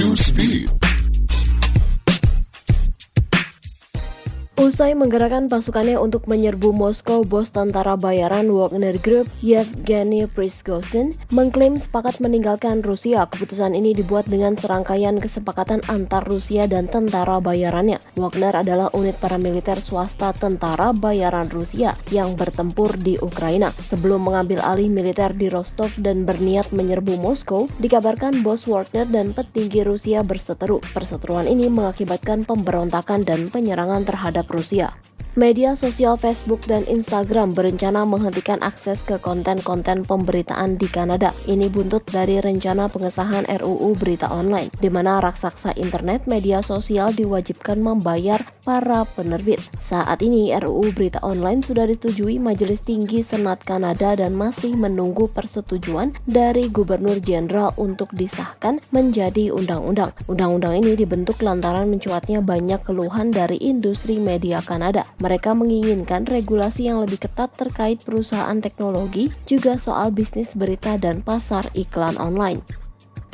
you speak. Usai menggerakkan pasukannya untuk menyerbu Moskow, bos tentara bayaran Wagner Group, Yevgeny Prigozhin, mengklaim sepakat meninggalkan Rusia. Keputusan ini dibuat dengan serangkaian kesepakatan antar Rusia dan tentara bayarannya. Wagner adalah unit paramiliter swasta tentara bayaran Rusia yang bertempur di Ukraina. Sebelum mengambil alih militer di Rostov dan berniat menyerbu Moskow, dikabarkan bos Wagner dan petinggi Rusia berseteru. Perseteruan ini mengakibatkan pemberontakan dan penyerangan terhadap Rusia. Media sosial Facebook dan Instagram berencana menghentikan akses ke konten-konten pemberitaan di Kanada. Ini buntut dari rencana pengesahan RUU Berita Online, di mana raksasa internet media sosial diwajibkan membayar para penerbit. Saat ini RUU Berita Online sudah disetujui Majelis Tinggi Senat Kanada dan masih menunggu persetujuan dari Gubernur Jenderal untuk disahkan menjadi undang-undang. Undang-undang ini dibentuk lantaran mencuatnya banyak keluhan dari industri media Kanada. Mereka menginginkan regulasi yang lebih ketat terkait perusahaan teknologi, juga soal bisnis berita dan pasar iklan online.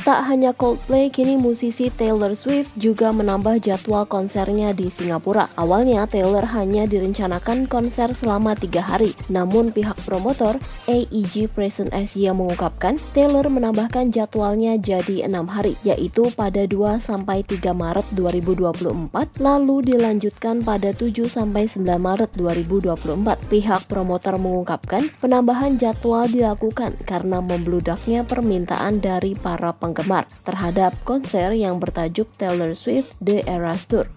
Tak hanya Coldplay, kini musisi Taylor Swift juga menambah jadwal konsernya di Singapura. Awalnya Taylor hanya direncanakan konser selama tiga hari, namun pihak promotor AEG Present Asia mengungkapkan Taylor menambahkan jadwalnya jadi enam hari, yaitu pada 2 sampai 3 Maret 2024, lalu dilanjutkan pada 7 sampai 9 Maret 2024. Pihak promotor mengungkapkan penambahan jadwal dilakukan karena membludaknya permintaan dari para penggemar penggemar terhadap konser yang bertajuk Taylor Swift The Eras Tour.